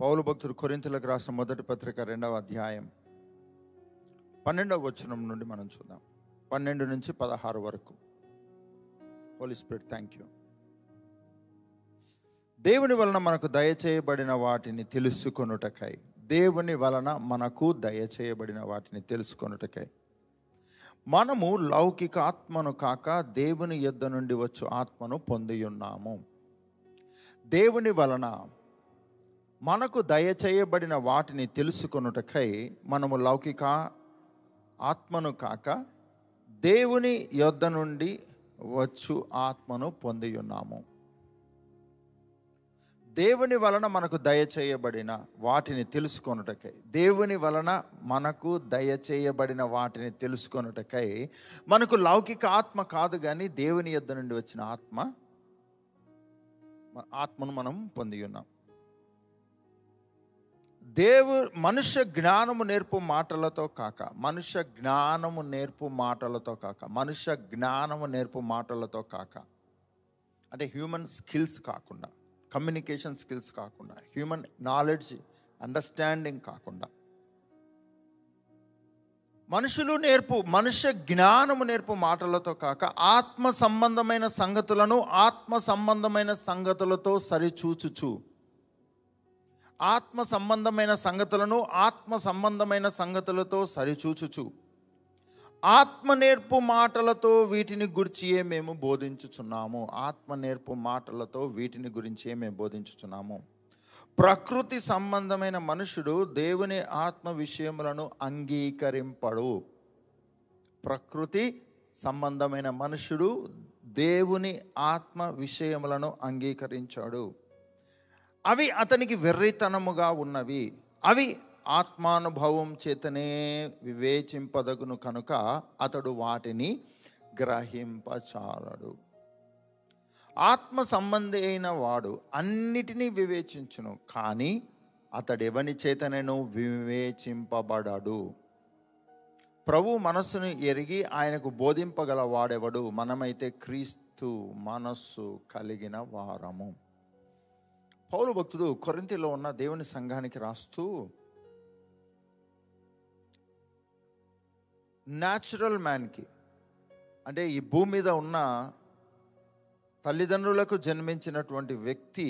పౌలు భక్తుడు కొరింతలకు రాసిన మొదటి పత్రిక రెండవ అధ్యాయం పన్నెండవ వచనం నుండి మనం చూద్దాం. పన్నెండు నుంచి పదహారు వరకు. హోలీ స్పిరిట్ థ్యాంక్ యూ దేవుని వలన మనకు దయచేయబడిన వాటిని తెలుసుకొనుటకై దేవుని వలన మనకు దయచేయబడిన వాటిని తెలుసుకొనుటకై. మనము లౌకిక ఆత్మను కాక దేవుని యొద్ద నుండి వచ్చు ఆత్మను పొందియున్నాము. దేవుని వలన మనకు దయచేయబడిన వాటిని తెలుసుకొనుటకై మనము లౌకిక ఆత్మను కాక దేవుని యొద్ద నుండి వచ్చు ఆత్మను పొంది ఉన్నాము దేవుని వలన మనకు దయచేయబడిన వాటిని తెలుసుకొనుటకై దేవుని వలన మనకు దయచేయబడిన వాటిని తెలుసుకొనుటకై మనకు లౌకిక ఆత్మ కాదు కానీ దేవుని యొద్ద నుండి వచ్చిన ఆత్మ ఆత్మను మనం పొంది ఉన్నాం దేవు మనుష్య జ్ఞానము నేర్పు మాటలతో కాక మనుష్య జ్ఞానము నేర్పు మాటలతో కాక మనుష్య జ్ఞానము నేర్పు మాటలతో కాక అంటే హ్యూమన్ స్కిల్స్ కాకుండా కమ్యూనికేషన్ స్కిల్స్ కాకుండా హ్యూమన్ నాలెడ్జ్ అండర్స్టాండింగ్ కాకుండా. మనుషులు నేర్పు మనుష్య జ్ఞానము నేర్పు మాటలతో కాక ఆత్మ సంబంధమైన సంగతులను ఆత్మ సంబంధమైన సంగతులతో సరిచూచుచు. ఆత్మ సంబంధమైన సంగతులను ఆత్మ సంబంధమైన సంగతులతో సరిచూచుచు. ఆత్మ నేర్పు మాటలతో వీటిని గురించియే మేము బోధించుచున్నాము. ఆత్మ నేర్పు మాటలతో వీటిని గురించే మేము బోధించుచున్నాము. ప్రకృతి సంబంధమైన మనుషుడు దేవుని ఆత్మ విషయములను అంగీకరింపడు. ప్రకృతి సంబంధమైన మనుషుడు దేవుని ఆత్మ విషయములను అంగీకరించాడు. అవి అతనికి వెర్రితనముగా ఉన్నవి. అవి ఆత్మానుభవం చేతనే వివేచింపదగును కనుక అతడు వాటిని గ్రహింపచాలడు. ఆత్మ సంబంధి అయిన వాడు అన్నిటినీ వివేచించును కానీ అతడెవని చేతనను వివేచింపబడడు. ప్రభు మనస్సును ఎరిగి ఆయనకు బోధింపగల వాడెవడు? మనమైతే క్రీస్తు మనస్సు కలిగిన వారము. పౌరు భక్తుడు కొరింతిలో ఉన్న దేవుని సంఘానికి రాస్తూ న్యాచురల్ మ్యాన్కి అంటే ఈ భూమి మీద ఉన్న తల్లిదండ్రులకు జన్మించినటువంటి వ్యక్తి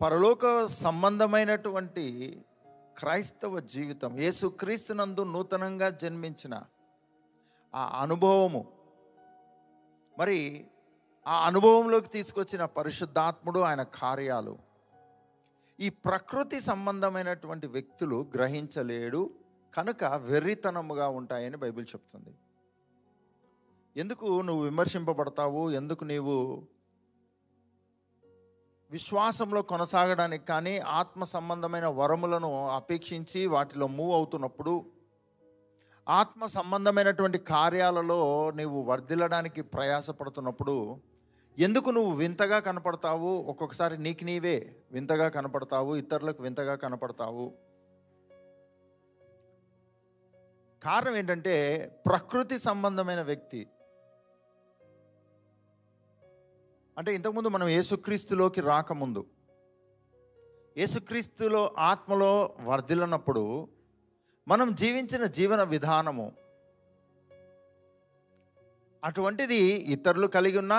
పరలోక సంబంధమైనటువంటి క్రైస్తవ జీవితం యేసుక్రీస్తునందు నూతనంగా జన్మించిన ఆ అనుభవము మరి ఆ అనుభవంలోకి తీసుకొచ్చిన పరిశుద్ధాత్ముడు ఆయన కార్యాలు. ఈ ప్రకృతి సంబంధమైనటువంటి వ్యక్తులు గ్రహించలేడు కనుక వెర్రితనముగా ఉంటాయని బైబిల్ చెప్తుంది. ఎందుకు నువ్వు విమర్శింపబడతావు? ఎందుకు నీవు విశ్వాసంలో కొనసాగడానికి కానీ ఆత్మ సంబంధమైన వరములను అపేక్షించి వాటిలో మూవ్ అవుతున్నప్పుడు ఆత్మ సంబంధమైనటువంటి కార్యాలలో నీవు వర్ధిల్లడానికి ప్రయాసపడుతున్నప్పుడు ఎందుకు నువ్వు వింతగా కనపడతావు? ఒక్కొక్కసారి నీకు నీవే వింతగా కనపడతావు ఇతరులకు వింతగా కనపడతావు. కారణం ఏంటంటే ప్రకృతి సంబంధమైన వ్యక్తి. అంటే ఇంతకుముందు మనం యేసుక్రీస్తులోకి రాకముందు యేసుక్రీస్తులో ఆత్మలో వర్ధిల్లనప్పుడు మనం జీవించిన జీవన విధానము అటువంటిది ఇతరులు కలిగి ఉన్న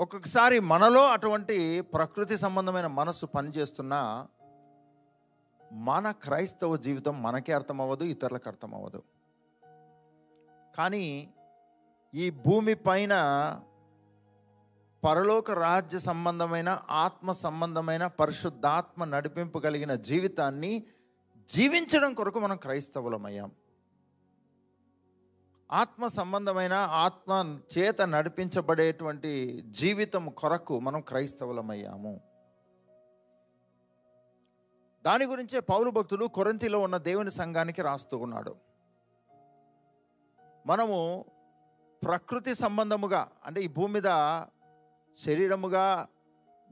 ఒక్కొక్కసారి మనలో అటువంటి ప్రకృతి సంబంధమైన మనస్సు పనిచేస్తున్నా మన క్రైస్తవ జీవితం మనకే అర్థమవ్వదు ఇతరులకు అర్థమవ్వదు. కానీ ఈ భూమి పైన పరలోక రాజ్య సంబంధమైన ఆత్మ సంబంధమైన పరిశుద్ధాత్మ నడిపింపు కలిగిన జీవితాన్ని జీవించడం కొరకు మనం క్రైస్తవులమయ్యాం. ఆత్మ సంబంధమైన ఆత్మ చేత నడిపించబడేటువంటి జీవితం కొరకు మనం క్రైస్తవులమయ్యాము. దాని గురించే పౌరు భక్తులు కొరంతిలో ఉన్న దేవుని సంఘానికి రాస్తూ ఉన్నాడు. మనము ప్రకృతి సంబంధముగా అంటే ఈ భూమి మీద శరీరముగా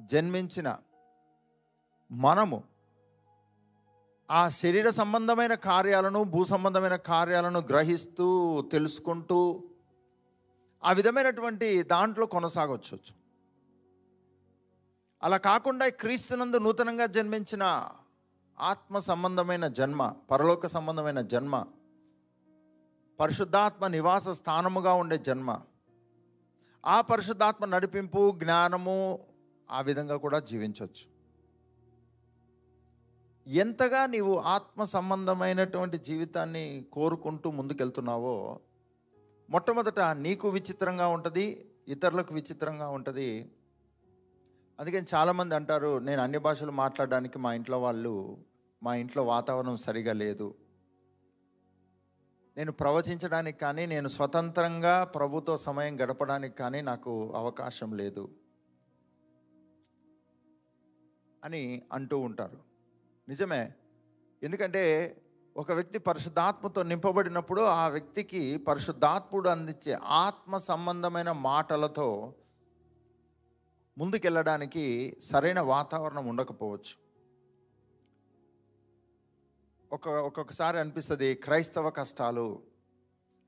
జన్మించిన మనము ఆ శరీర సంబంధమైన కార్యాలను భూ సంబంధమైన కార్యాలను గ్రహిస్తూ తెలుసుకుంటూ ఆ విధమైనటువంటి దాంట్లో కొనసాగవచ్చు అలా కాకుండా క్రీస్తునందు నూతనంగా జన్మించిన ఆత్మ సంబంధమైన జన్మ పరలోక సంబంధమైన జన్మ పరిశుద్ధాత్మ నివాస స్థానముగా ఉండే జన్మ ఆ పరిశుద్ధాత్మ నడిపింపు జ్ఞానము ఆ విధంగా కూడా జీవించవచ్చు ఎంతగా నీవు ఆత్మ సంబంధమైనటువంటి జీవితాన్ని కోరుకుంటూ ముందుకెళ్తున్నావో మొట్టమొదట నీకు విచిత్రంగా ఉంటుంది ఇతరులకు విచిత్రంగా ఉంటుంది. అందుకని చాలామంది అంటారు నేను అన్ని భాషలు మాట్లాడడానికి మా ఇంట్లో వాళ్ళు మా ఇంట్లో వాతావరణం సరిగా లేదు. నేను ప్రవచించడానికి కానీ నేను స్వతంత్రంగా ప్రభుతో సమయం గడపడానికి కానీ నాకు అవకాశం లేదు. అని అంటూ ఉంటారు. నిజమే. ఎందుకంటే ఒక వ్యక్తి పరిశుద్ధాత్మతో నింపబడినప్పుడు ఆ వ్యక్తికి పరిశుద్ధాత్ముడు అందించే ఆత్మ సంబంధమైన మాటలతో ముందుకెళ్ళడానికి సరైన వాతావరణం ఉండకపోవచ్చు. ఒక ఒక్కొక్కసారి అనిపిస్తుంది క్రైస్తవ కష్టాలు.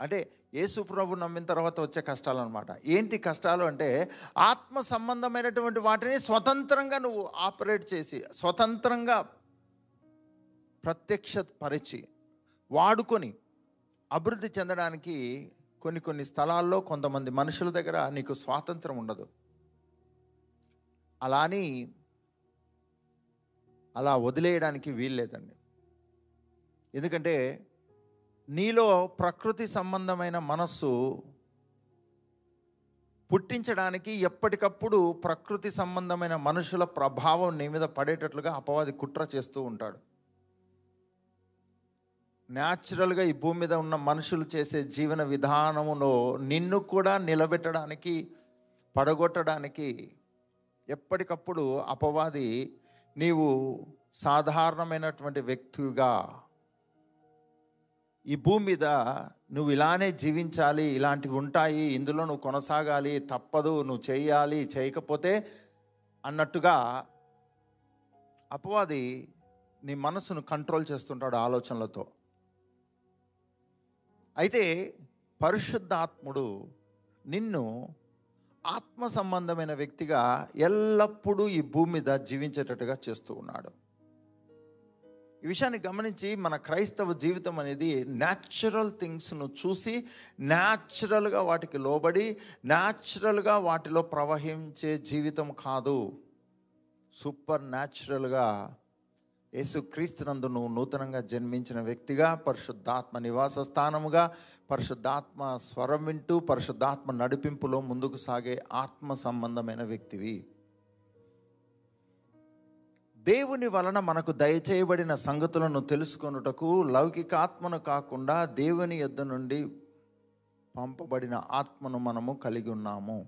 అంటే యేసు ప్రభు నమ్మిన తర్వాత వచ్చే కష్టాలు అనమాట ఏంటి కష్టాలు అంటే ఆత్మ సంబంధమైనటువంటి వాటిని స్వతంత్రంగా నువ్వు ఆపరేట్ చేసి స్వతంత్రంగా ప్రత్యక్ష పరిచి వాడుకొని అభివృద్ధి చెందడానికి కొన్ని కొన్ని స్థలాల్లో కొంతమంది మనుషుల దగ్గర నీకు స్వాతంత్రం ఉండదు. అలా అని అలా వదిలేయడానికి వీల్లేదండి. ఎందుకంటే నీలో ప్రకృతి సంబంధమైన మనస్సు పుట్టించడానికి ఎప్పటికప్పుడు ప్రకృతి సంబంధమైన మనుషుల ప్రభావం నీ మీద పడేటట్లుగా అపవాది కుట్ర చేస్తూ ఉంటాడు. న్యాచురల్గా ఈ భూమి మీద ఉన్న మనుషులు చేసే జీవన విధానములో నిన్ను కూడా నిలబెట్టడానికి పడగొట్టడానికి ఎప్పటికప్పుడు అపవాది నీవు సాధారణమైనటువంటి వ్యక్తిగా ఈ భూమి మీద నువ్వు ఇలానే జీవించాలి ఇలాంటివి ఉంటాయి ఇందులో నువ్వు కొనసాగాలి తప్పదు నువ్వు చేయాలి చేయకపోతే అన్నట్టుగా అపవాది నీ మనసును కంట్రోల్ చేస్తుంటాడు ఆలోచనలతో. అయితే పరిశుద్ధాత్ముడు నిన్ను ఆత్మ సంబంధమైన వ్యక్తిగా ఎల్లప్పుడూ ఈ భూమి మీద జీవించేటట్టుగా చేస్తూ ఉన్నాడు. ఈ విషయాన్ని గమనించి మన క్రైస్తవ జీవితం అనేది న్యాచురల్ థింగ్స్ను చూసి న్యాచురల్గా వాటికి లోబడి న్యాచురల్గా వాటిలో ప్రవహించే జీవితం కాదు. సూపర్ న్యాచురల్గా యేసుక్రీస్తునందు నువ్వు నూతనంగా జన్మించిన వ్యక్తిగా పరిశుద్ధాత్మ నివాస స్థానముగా పరిశుద్ధాత్మ స్వరం వింటూ పరిశుద్ధాత్మ నడిపింపులో ముందుకు సాగే ఆత్మ సంబంధమైన వ్యక్తివి. దేవుని వలన మనకు దయచేయబడిన సంగతులను తెలుసుకొనుటకు లౌకికాత్మను కాకుండా దేవుని యొద్ద నుండి పంపబడిన ఆత్మను మనము కలిగి ఉన్నాము.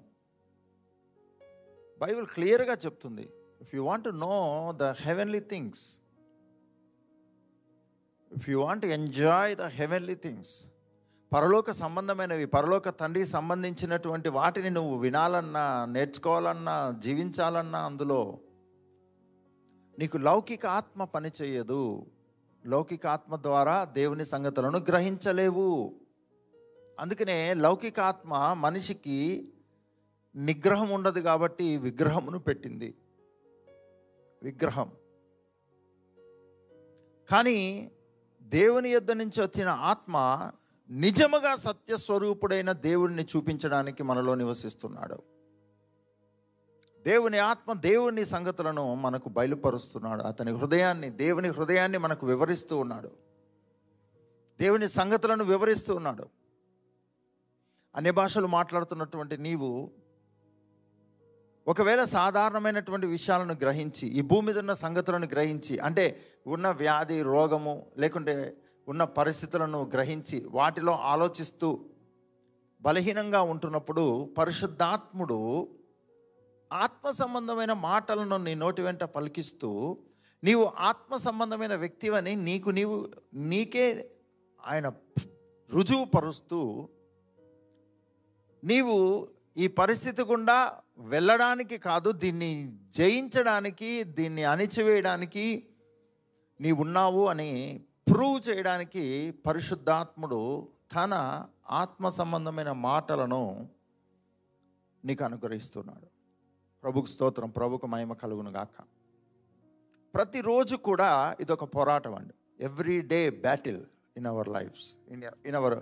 బైబిల్ క్లియర్గా చెప్తుంది. If you want know the heavenly things if you want enjoy the heavenly things పరలోక సంబంధమైనవి పరలోక తండ్రి సంబంధించినటువంటి వాటిని నువ్వు వినాలన్నా నేర్చుకోవాలన్నా జీవించాలన్నా అందులో నీకు లౌకిక ఆత్మ పని చేయదు. లౌకిక ఆత్మ ద్వారా దేవుని సంగతులను గ్రహించలేవు. అందుకనే లౌకిక ఆత్మ మనిషికి నిగ్రహం ఉండదు కాబట్టి విగ్రహమును పెట్టింది. విగ్రహం. కానీ దేవుని యొద్ద నుంచి వచ్చిన ఆత్మ నిజముగా సత్యస్వరూపుడైన దేవుణ్ణి చూపించడానికి మనలో నివసిస్తున్నాడు. దేవుని ఆత్మ దేవుని సంగతులను మనకు బయలుపరుస్తున్నాడు. అతని హృదయాన్ని దేవుని హృదయాన్ని మనకు వివరిస్తూ ఉన్నాడు. దేవుని సంగతులను వివరిస్తూ ఉన్నాడు. అన్ని భాషలు మాట్లాడుతున్నటువంటి నీవు ఒకవేళ సాధారణమైనటువంటి విషయాలను గ్రహించి ఈ భూమి మీద ఉన్న సంగతులను గ్రహించి అంటే ఉన్న వ్యాధి రోగము లేకుంటే ఉన్న పరిస్థితులను గ్రహించి వాటిలో ఆలోచిస్తూ బలహీనంగా ఉంటున్నప్పుడు పరిశుద్ధాత్ముడు ఆత్మ సంబంధమైన మాటలను నీ నోటి వెంట పలికిస్తూ నీవు ఆత్మ సంబంధమైన వ్యక్తివని నీకు నీవు నీకే ఆయన రుజువు పరుస్తూ నీవు ఈ పరిస్థితి గుండా వెళ్ళడానికి కాదు దీన్ని జయించడానికి దీన్ని అణిచివేయడానికి నీ ఉన్నావు అని ప్రూవ్ చేయడానికి పరిశుద్ధాత్ముడు తన ఆత్మ సంబంధమైన మాటలను నీకు అనుగ్రహిస్తున్నాడు. ప్రభుకు స్తోత్రం ప్రభుకు మహిమ కలుగును గాక. ప్రతిరోజు కూడా ఇదొక పోరాటం అండి. Every day battle in our lives in in our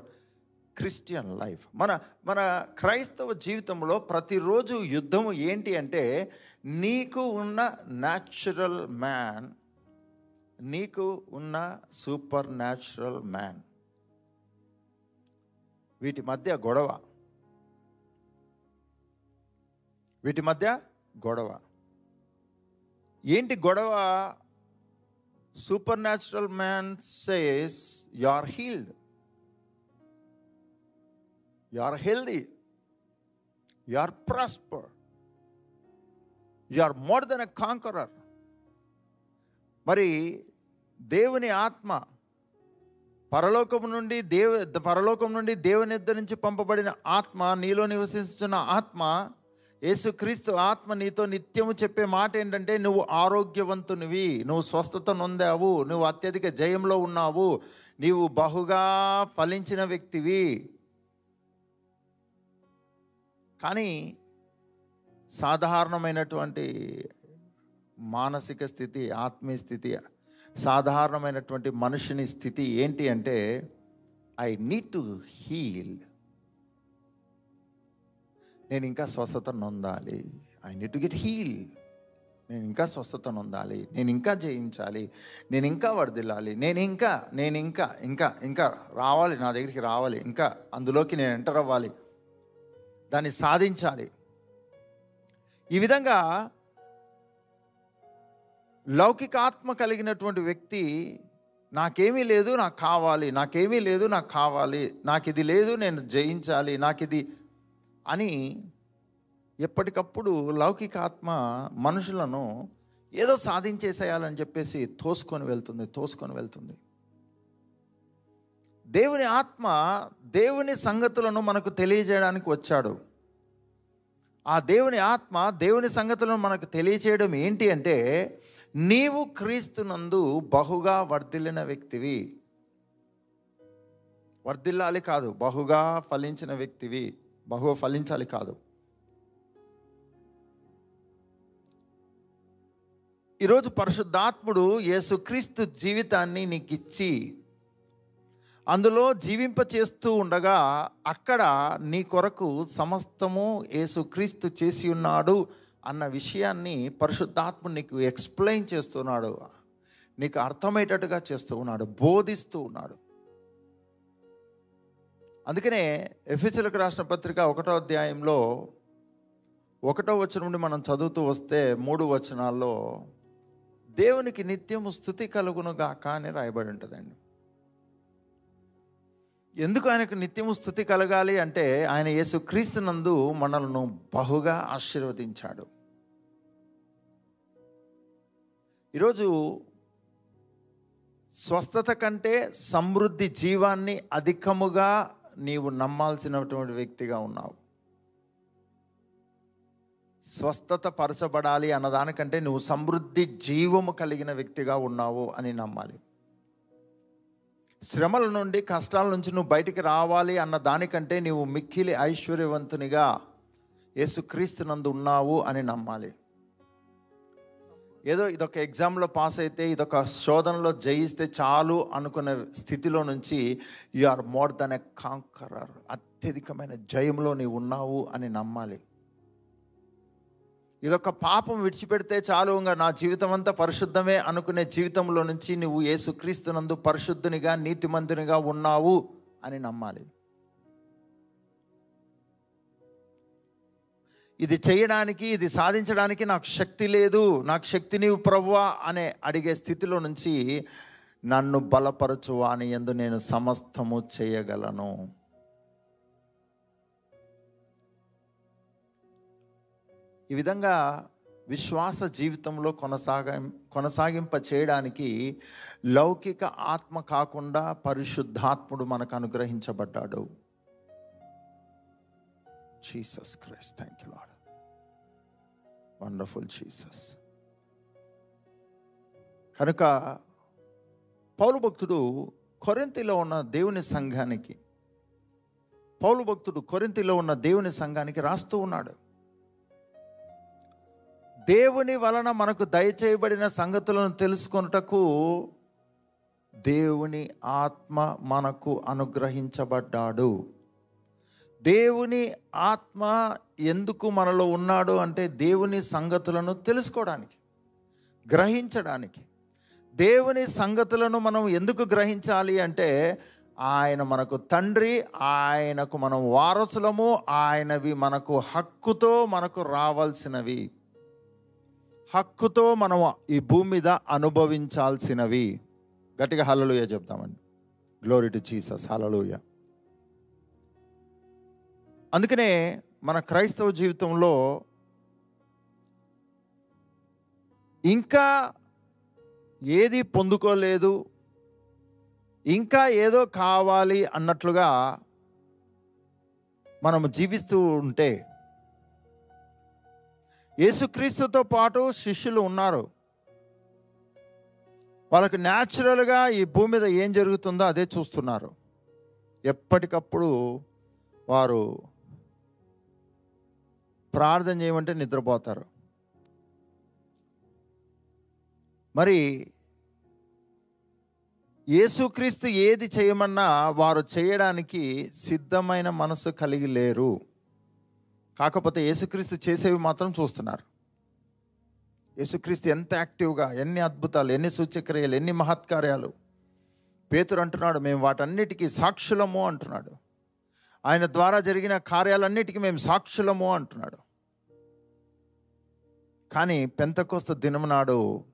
Christian life. మన మన క్రైస్తవ జీవితంలో ప్రతిరోజు యుద్ధము ఏంటి అంటే నీకు ఉన్న న్యాచురల్ మ్యాన్ నీకు ఉన్న సూపర్ న్యాచురల్ మ్యాన్ వీటి మధ్య గొడవ. వీటి మధ్య గొడవ. ఏంటి గొడవ? Supernatural man says you are healed You are healthy You are prosper. You are more then a conqueror మరి దేవుని ఆత్మ పరలోకం నుండి దేవ పరలోకం నుండి దేవుని ఇద్దరి నుంచి పంపబడిన ఆత్మ నీలో నివసిస్తున్న ఆత్మ యేసుక్రీస్తు ఆత్మ నీతో నిత్యము చెప్పే మాట ఏంటంటే నువ్వు ఆరోగ్యవంతునివి నువ్వు స్వస్థత నొందావు నువ్వు అత్యధిక జయంలో ఉన్నావు నీవు బహుగా ఫలించిన వ్యక్తివి. కానీ సాధారణమైనటువంటి మానసిక స్థితి ఆత్మీయ స్థితి సాధారణమైనటువంటి మనుషుని స్థితి ఏంటి అంటే ఐ నీడ్ టు హీల్. నేను ఇంకా స్వస్థత నొందాలి. I need to get heal. నేను ఇంకా స్వస్థత నొందాలి. నేను ఇంకా జయించాలి. నేను ఇంకా వర్దిల్లాలి నేను ఇంకా నేను ఇంకా ఇంకా ఇంకా రావాలి. నా దగ్గరికి రావాలి. ఇంకా అందులోకి నేను ఎంటర్ అవ్వాలి. దాన్ని సాధించాలి. ఈ విధంగా లౌకిక ఆత్మ కలిగినటువంటి వ్యక్తి నాకేమీ లేదు నాకు కావాలి నాకేమీ లేదు నాకు కావాలి నాకు ఇది లేదు నేను జయించాలి నాకు ఇది అని ఎప్పటికప్పుడు లౌకిక ఆత్మ మనుషులను ఏదో సాధించేసేయాలని చెప్పేసి తోసుకొని వెళ్తుంది తోసుకొని వెళ్తుంది. దేవుని ఆత్మ దేవుని సంగతులను మనకు తెలియజేయడానికి వచ్చాడు. ఆ దేవుని ఆత్మ దేవుని సంగతులను మనకు తెలియచేయడం ఏంటి అంటే నీవు క్రీస్తునందు బహుగా వర్ధిల్లిన వ్యక్తివి. వర్ధిల్లాలి కాదు బహుగా ఫలించిన వ్యక్తివి. బహు ఫలించాలి కాదు. ఈరోజు పరిశుద్ధాత్ముడు యేసుక్రీస్తు జీవితాన్ని నీకు ఇచ్చి అందులో జీవింప చేస్తూ ఉండగా అక్కడ నీ కొరకు సమస్తము యేసుక్రీస్తు చేసి ఉన్నాడు అన్న విషయాన్ని పరిశుద్ధాత్మ నీకు ఎక్స్ప్లెయిన్ చేస్తున్నాడు నీకు అర్థమయ్యేటట్టుగా చేస్తూ ఉన్నాడు బోధిస్తూ ఉన్నాడు. అందుకనే ఎఫ్ఎస్ఎల్కి రాసిన పత్రిక ఒకటో అధ్యాయంలో ఒకటో వచనం నుండి మనం చదువుతూ వస్తే మూడు వచనాల్లో దేవునికి నిత్యము స్థుతి కలుగునుగాక అని రాయబడి ఉంటుందండి. ఎందుకు ఆయనకు నిత్యము స్థుతి కలగాలి అంటే ఆయన యేసు క్రీస్తునందు మనలను బహుగా ఆశీర్వదించాడు. ఈరోజు స్వస్థత కంటే సమృద్ధి జీవాన్ని అధికముగా నీవు నమ్మాల్సినటువంటి వ్యక్తిగా ఉన్నావు. స్వస్థత పరచబడాలి అన్నదానికంటే నువ్వు సమృద్ధి జీవము కలిగిన వ్యక్తిగా ఉన్నావు అని నమ్మాలి. శ్రమల నుండి కష్టాల నుంచి నువ్వు బయటికి రావాలి అన్న దానికంటే నీవు మిక్కిలి ఐశ్వర్యవంతునిగా యేసుక్రీస్తునందు ఉన్నావు అని నమ్మాలి. ఏదో ఇదొక ఎగ్జామ్లో పాస్ అయితే ఇదొక శోధనలో జయిస్తే చాలు అనుకునే స్థితిలో నుంచి you are more than a conqueror అత్యధికమైన జయంలో నీవు ఉన్నావు అని నమ్మాలి. ఇదొక పాపం విడిచిపెడితే చాలు ఇంకా నా జీవితం అంతా పరిశుద్ధమే అనుకునే జీవితంలో నుంచి నువ్వు ఏసుక్రీస్తునందు పరిశుద్ధునిగా నీతిమంతునిగా ఉన్నావు అని నమ్మాలి. ఇది చేయడానికి ఇది సాధించడానికి నాకు శక్తి లేదు. నాకు శక్తి నీవు ప్రభువా అనే అడిగే స్థితిలో నుంచి నన్ను బలపరచువా అని ఎందు నేను సమస్తము చేయగలను. ఈ విధంగా విశ్వాస జీవితంలో కొనసాగ కొనసాగింప చేయడానికి లౌకిక ఆత్మ కాకుండా పరిశుద్ధాత్ముడు మనకు అనుగ్రహించబడ్డాడు. Jesus Christ thank you Lord wonderful Jesus కనుక పౌలు భక్తుడు కొరింతిలో ఉన్న దేవుని సంఘానికి పౌలు భక్తుడు కొరింతిలో ఉన్న దేవుని సంఘానికి రాస్తూ ఉన్నాడు. దేవుని వలన మనకు దయచేయబడిన సంగతులను తెలుసుకొనుటకు దేవుని ఆత్మ మనకు అనుగ్రహించబడ్డాడు. దేవుని ఆత్మ ఎందుకు మనలో ఉన్నాడు అంటే దేవుని సంగతులను తెలుసుకోవడానికి గ్రహించడానికి. దేవుని సంగతులను మనం ఎందుకు గ్రహించాలి అంటే ఆయన మనకు తండ్రి ఆయనకు మనం వారసులము ఆయనవి మనకు హక్కుతో మనకు రావాల్సినవి. హక్కుతో మనం ఈ భూమి మీద అనుభవించాల్సినవి. గట్టిగా హలలుయ చెప్తామండి. గ్లోరీ టు జీసస్ హలలోయ అందుకనే మన క్రైస్తవ జీవితంలో ఇంకా ఏది పొందుకోలేదు ఇంకా ఏదో కావాలి అన్నట్లుగా మనం జీవిస్తూ ఉంటే యేసుక్రీస్తుతో పాటు శిష్యులు ఉన్నారు. వాళ్ళకు న్యాచురల్గా ఈ భూమి మీద ఏం జరుగుతుందో అదే చూస్తున్నారు. ఎప్పటికప్పుడు వారు ప్రార్థన చేయమంటే నిద్రపోతారు. మరి యేసుక్రీస్తు ఏది చేయమన్నా వారు చేయడానికి సిద్ధమైన మనసు కలిగి లేరు. కాకపోతే యేసుక్రీస్తు చేసేవి మాత్రం చూస్తున్నారు. యేసుక్రీస్తు ఎంత యాక్టివ్గా ఎన్ని అద్భుతాలు ఎన్ని సూచక్రియలు ఎన్ని మహత్కార్యాలు. పేతురు అంటున్నాడు మేము వాటన్నిటికీ సాక్షులము అంటున్నాడు. ఆయన ద్వారా జరిగిన కార్యాలన్నిటికీ మేము సాక్షులము అంటున్నాడు. కానీ పెంతకోస్త దినం నాడు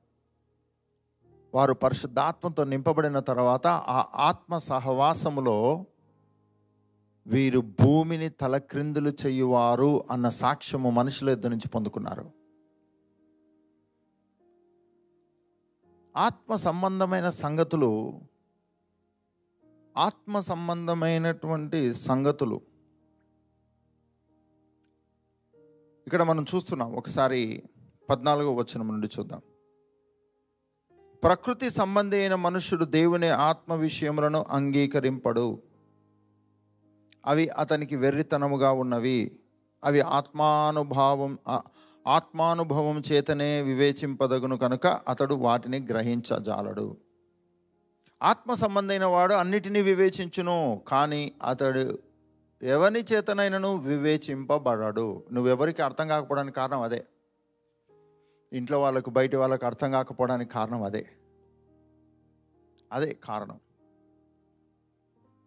వారు పరిశుద్ధాత్మతో నింపబడిన తర్వాత ఆ ఆత్మ సహవాసములో వీరు భూమిని తలక్రిందులు చేయువారు అన్న సాక్ష్యము మనుషుల ఇద్దరు నుంచి పొందుకున్నారు. ఆత్మ సంబంధమైన సంగతులు ఆత్మ సంబంధమైనటువంటి సంగతులు. ఇక్కడ మనం చూస్తున్నాం ఒకసారి పద్నాలుగో వచనం నుండి చూద్దాం. ప్రకృతి సంబంధి అయిన మనుష్యుడు దేవుని ఆత్మ విషయములను అంగీకరింపడు. అవి అతనికి వెర్రితనముగా ఉన్నవి. అవి ఆత్మానుభావం ఆత్మానుభవం చేతనే వివేచింపదగును కనుక అతడు వాటిని గ్రహించజాలడు. ఆత్మ సంబంధమైన వాడు అన్నిటినీ వివేచించును కానీ అతడు ఎవరి చేతనైనను వివేచింపబడడు. నువ్వెవరికి అర్థం కాకపోవడానికి కారణం అదే. ఇంట్లో వాళ్ళకు బయట వాళ్ళకు అర్థం కాకపోవడానికి కారణం అదే. అదే కారణం.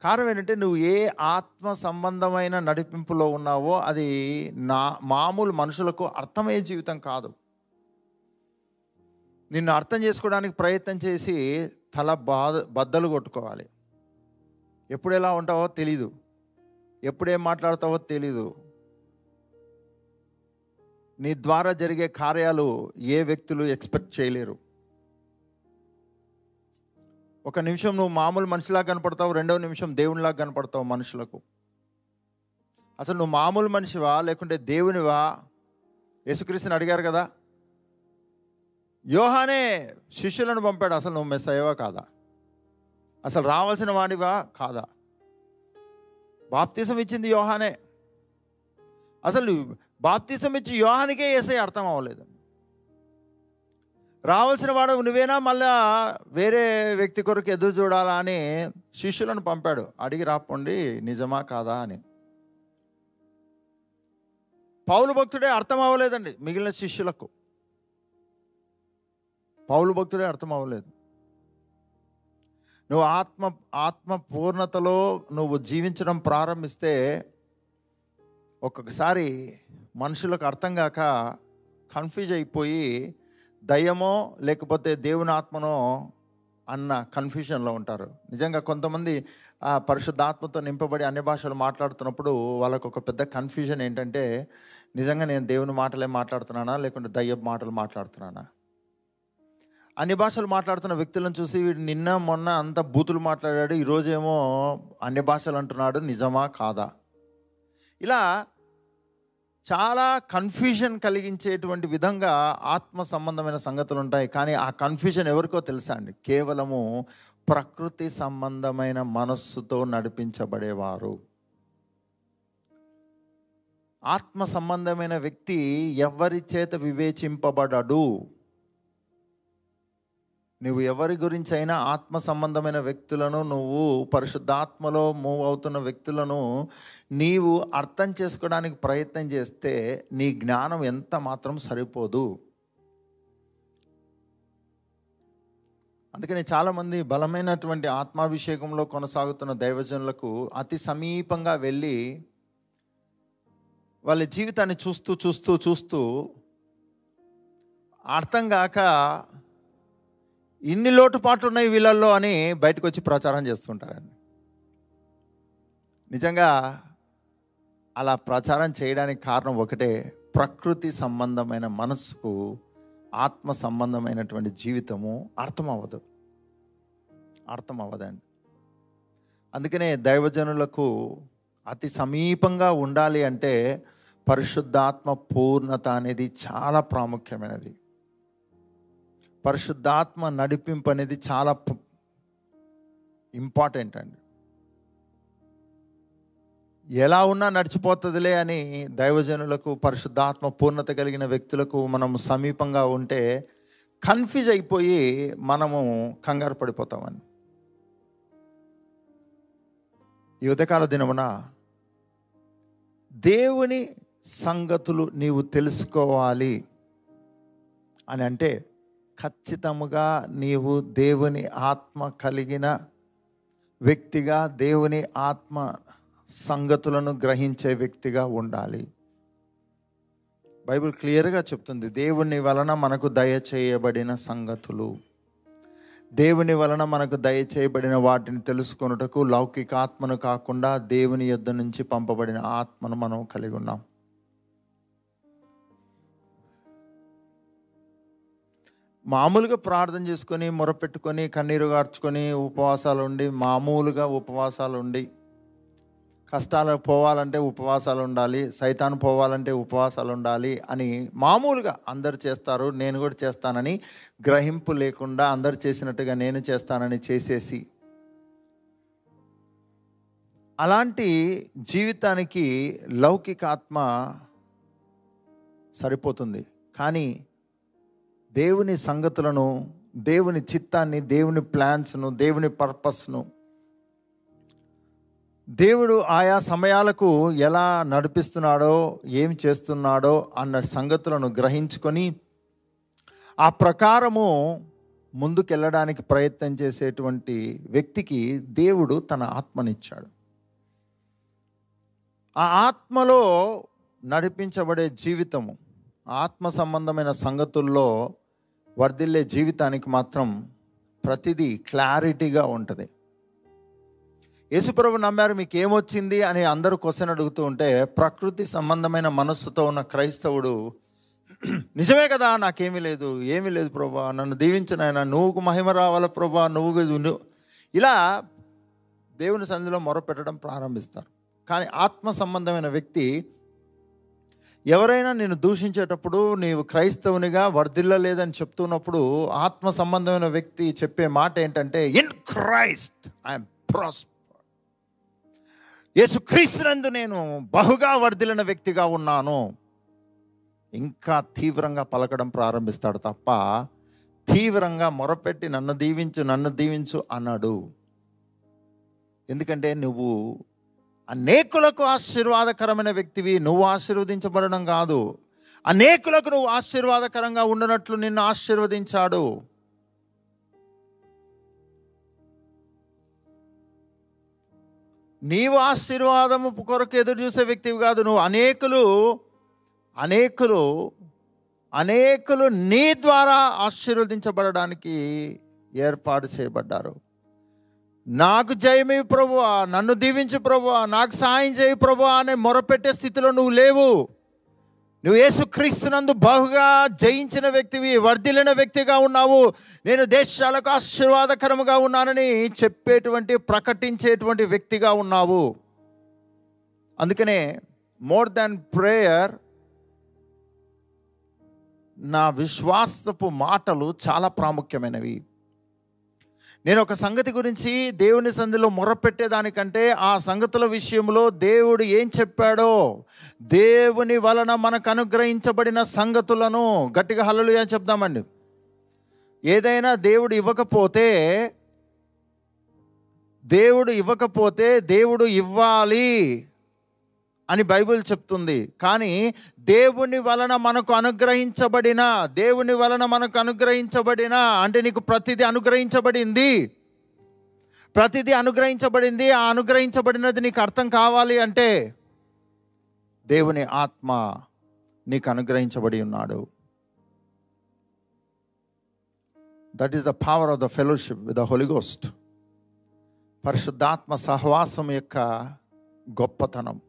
కారణం ఏంటంటే నువ్వు ఏ ఆత్మ సంబంధమైన నడిపింపులో ఉన్నావో అది నా మామూలు మనుషులకు అర్థమయ్యే జీవితం కాదు. నిన్ను అర్థం చేసుకోవడానికి ప్రయత్నం చేసి తల బాధ బద్దలు కొట్టుకోవాలి. ఎప్పుడు ఎలా ఉంటావో తెలీదు. ఎప్పుడేం మాట్లాడతావో తెలీదు. నీ ద్వారా జరిగే కార్యాలు ఏ వ్యక్తులు ఎక్స్పెక్ట్ చేయలేరు. ఒక నిమిషం నువ్వు మామూలు మనిషిలా కనపడతావు రెండవ నిమిషం దేవునిలాగా కనపడతావు మనుషులకు. అసలు నువ్వు మామూలు మనిషివా లేకుంటే దేవునివా? యేసుక్రీస్తుని అడిగారు కదా. యోహానే శిష్యులను పంపాడు అసలు నువ్వు మెస్ అయ్యవా కాదా? అసలు రావాల్సిన వాడివా కాదా? బాప్తీసం ఇచ్చింది యోహానే. అసలు బాప్తీసం ఇచ్చి యోహానికే ఏసై అర్థం అవ్వలేదు రావాల్సిన వాడు నువ్వేనా? మళ్ళా వేరే వ్యక్తి కొరకు ఎదురు చూడాలా అని శిష్యులను పంపాడు. అడిగి రాపండి నిజమా కాదా అని. పౌలు భక్తుడే అర్థం అవ్వలేదండి మిగిలిన శిష్యులకు. పౌలు భక్తుడే అర్థం అవ్వలేదు. నువ్వు ఆత్మ ఆత్మ పూర్ణతలో నువ్వు జీవించడం ప్రారంభిస్తే ఒక్కొక్కసారి మనుషులకు అర్థం కాక కన్ఫ్యూజ్ అయిపోయి దయ్యమో లేకపోతే దేవుని ఆత్మనో అన్న కన్ఫ్యూజన్లో ఉంటారు. నిజంగా కొంతమంది ఆ పరిశుద్ధాత్మతో నింపబడి అన్ని భాషలు మాట్లాడుతున్నప్పుడు వాళ్ళకు ఒక పెద్ద కన్ఫ్యూజన్ ఏంటంటే నిజంగా నేను దేవుని మాటలే మాట్లాడుతున్నానా? లేకుంటే దయ్య మాటలు మాట్లాడుతున్నానా? అన్ని భాషలు మాట్లాడుతున్న వ్యక్తులను చూసి వీడు నిన్న మొన్న అంత బూతులు మాట్లాడాడు ఈరోజేమో అన్ని భాషలు అంటున్నాడు నిజమా కాదా? ఇలా చాలా కన్ఫ్యూజన్ కలిగించేటువంటి విధంగా ఆత్మ సంబంధమైన సంగతులు ఉంటాయి కానీ ఆ కన్ఫ్యూజన్ ఎవరికో తెలుసా అండి? కేవలము ప్రకృతి సంబంధమైన మనస్సుతో నడిపించబడేవారు. ఆత్మ సంబంధమైన వ్యక్తి ఎవరి చేత వివేచింపబడడు? నువ్వు ఎవరి గురించి అయినా ఆత్మ సంబంధమైన వ్యక్తులను నువ్వు పరిశుద్ధాత్మలో మూవ్ అవుతున్న వ్యక్తులను నీవు అర్థం చేసుకోవడానికి ప్రయత్నం చేస్తే నీ జ్ఞానం ఎంత మాత్రం సరిపోదు. అందుకని చాలామంది బలమైనటువంటి ఆత్మాభిషేకంలో కొనసాగుతున్న దైవజనులకు అతి సమీపంగా వెళ్ళి వాళ్ళ జీవితాన్ని చూస్తూ చూస్తూ చూస్తూ అర్థం కాక ఇన్ని లోటుపాట్లు ఉన్నాయి వీళ్ళల్లో అని బయటకు వచ్చి ప్రచారం చేస్తుంటారండి. నిజంగా అలా ప్రచారం చేయడానికి కారణం ఒకటే ప్రకృతి సంబంధమైన మనస్సుకు ఆత్మ సంబంధమైనటువంటి జీవితము అర్థం అవ్వదు అర్థం అవ్వదండి అందుకనే దైవజనులకు అతి సమీపంగా ఉండాలి అంటే పరిశుద్ధాత్మ పూర్ణత అనేది చాలా ప్రాముఖ్యమైనది. పరిశుద్ధాత్మ నడిపింపు అనేది చాలా ఇంపార్టెంట్ అండి. ఎలా ఉన్నా నడిచిపోతుందిలే అని దైవజనులకు పరిశుద్ధాత్మ పూర్ణత కలిగిన వ్యక్తులకు మనం సమీపంగా ఉంటే కన్ఫ్యూజ్ అయిపోయి మనము కంగారు పడిపోతామని ఈ ఉదయకాల దినమున దేవుని సంగతులు నీవు తెలుసుకోవాలి అని అంటే ఖచ్చితముగా నీవు దేవుని ఆత్మ కలిగిన వ్యక్తిగా దేవుని ఆత్మ సంగతులను గ్రహించే వ్యక్తిగా ఉండాలి. బైబిల్ క్లియర్గా చెప్తుంది దేవుని వలన మనకు దయచేయబడిన సంగతులు. దేవుని వలన మనకు దయచేయబడిన వాటిని తెలుసుకొనుటకు లౌకిక ఆత్మను కాకుండా దేవుని యొద్ద నుంచి పంపబడిన ఆత్మను మనం కలిగి ఉన్నాం. మామూలుగా ప్రార్థన చేసుకొని మొరపెట్టుకొని కన్నీరు గార్చుకొని ఉపవాసాలు ఉండి మామూలుగా ఉపవాసాలు ఉండి కష్టాలు పోవాలంటే ఉపవాసాలు ఉండాలి సైతాన్ పోవాలంటే ఉపవాసాలు ఉండాలి అని మామూలుగా అందరు చేస్తారు నేను కూడా చేస్తానని గ్రహింపు లేకుండా అందరు చేసినట్టుగా నేను చేస్తానని చేసేసి. అలాంటి జీవితానికి లౌకిక ఆత్మ సరిపోతుంది. కానీ దేవుని సంగతులను దేవుని చిత్తాన్ని దేవుని ప్లాన్స్ను దేవుని పర్పస్ను. దేవుడు ఆయా సమయాలకు ఎలా నడిపిస్తున్నాడో ఏం చేస్తున్నాడో అన్న సంగతులను గ్రహించుకొని ఆ ప్రకారము ముందుకెళ్ళడానికి ప్రయత్నం చేసేటువంటి వ్యక్తికి దేవుడు తన ఆత్మనిచ్చాడు. ఆ ఆత్మలో నడిపించబడే జీవితము ఆత్మ సంబంధమైన సంగతుల్లో వర్ధిల్లే జీవితానికి మాత్రం ప్రతిదీ క్లారిటీగా ఉంటుంది. యేసుప్రభు నమ్మారు మీకు ఏమొచ్చింది అని అందరూ క్వశ్చన్ అడుగుతూ ఉంటే ప్రకృతి సంబంధమైన మనస్సుతో ఉన్న క్రైస్తవుడు నిజమే కదా నాకేమీ లేదు ఏమీ లేదు ప్రభా నన్ను దీవించిన ఆయన నువ్వుకు మహిమ రావాల ప్రభా నువ్వు ఇలా దేవుని సన్నిధిలో మొరపెట్టడం ప్రారంభిస్తారు. కానీ ఆత్మ సంబంధమైన వ్యక్తి ఎవరైనా నేను దూషించేటప్పుడు నీవు క్రైస్తవునిగా వర్ధిల్లలేదని చెప్తున్నప్పుడు ఆత్మ సంబంధమైన వ్యక్తి చెప్పే మాట ఏంటంటే ఇన్ క్రైస్ట్ ఐఎమ్ ప్రాస్పర్. యేసుక్రీస్తునందు నేను బహుగా వర్ధిలిన వ్యక్తిగా ఉన్నాను. ఇంకా తీవ్రంగా పలకడం ప్రారంభిస్తాడు తప్ప తీవ్రంగా మొరపెట్టి నన్ను దీవించు నన్ను దీవించు అన్నాడు. ఎందుకంటే నువ్వు అనేకులకు ఆశీర్వాదకరమైన వ్యక్తివి నువ్వు ఆశీర్వదించబడడం కాదు. అనేకులకు నువ్వు ఆశీర్వాదకరంగా ఉండనట్లు నిన్ను ఆశీర్వదించాడు. నీవు ఆశీర్వాదము కొరకు ఎదురు చూసే వ్యక్తివి కాదు నువ్వు. అనేకులు అనేకులు అనేకులు నీ ద్వారా ఆశీర్వదించబడడానికి ఏర్పాటు చేయబడ్డారు. నాకు జయమే ప్రభువా నన్ను దీవించు ప్రభువా నాకు సాయం చేయి ప్రభువా అనే మొరపెట్టే స్థితిలో నువ్వు లేవు. నువ్వు యేసుక్రీస్తునందు బహుగా జయించిన వ్యక్తివి వర్ధిల్లిన వ్యక్తిగా ఉన్నావు. నేను దేశాలకు ఆశీర్వాదకరముగా ఉన్నానని చెప్పేటువంటి ప్రకటించేటువంటి వ్యక్తిగా ఉన్నావు. అందుకనే మోర్ దాన్ ప్రేయర్ నా విశ్వాసపు మాటలు చాలా ప్రాముఖ్యమైనవి. నేను ఒక సంగతి గురించి దేవుని సంధిలో మొరపెట్టేదానికంటే ఆ సంగతుల విషయంలో దేవుడు ఏం చెప్పాడో దేవుని వలన మనకు అనుగ్రహించబడిన సంగతులను గట్టిగా హల్లలు అని చెప్దామండి. ఏదైనా దేవుడు ఇవ్వకపోతే దేవుడు ఇవ్వకపోతే దేవుడు ఇవ్వాలి. అని బైబిల్ చెప్తుంది. కానీ దేవుని వలన మనకు అనుగ్రహించబడిన దేవుని వలన మనకు అనుగ్రహించబడిన అంటే నీకు ప్రతిదీ అనుగ్రహించబడింది. ప్రతిదీ అనుగ్రహించబడింది. ఆ అనుగ్రహించబడినది నీకు అర్థం కావాలి అంటే దేవుని ఆత్మ నీకు అనుగ్రహించబడి ఉన్నాడు. That is the power of the fellowship with the holy ghost పరిశుద్ధాత్మ సహవాసం యొక్క గొప్పతనం.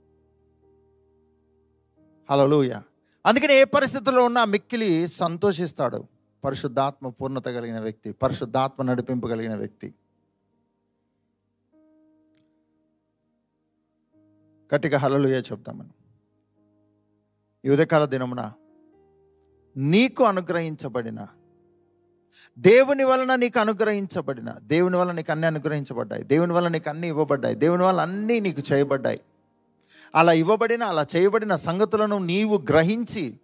హలలుయ అందుకని ఏ పరిస్థితుల్లో ఉన్నా మిక్కిలి సంతోషిస్తాడు. పరిశుద్ధాత్మ పూర్ణత కలిగిన వ్యక్తి పరిశుద్ధాత్మ నడిపింపు కలిగిన వ్యక్తి. గట్టిగా హలలుయ చెప్తామని ఈ ఉదయకాల దినమున నీకు అనుగ్రహించబడిన దేవుని వలన నీకు అనుగ్రహించబడిన దేవుని వలన నీకు అన్నీ అనుగ్రహించబడ్డాయి దేవుని వలన నీకు అన్నీ ఇవ్వబడ్డాయి దేవుని వలన అన్నీ నీకు చేయబడ్డాయి. అలా ఇవ్వబడిన అలా చేయబడిన సంగతులను నీవు గ్రహించి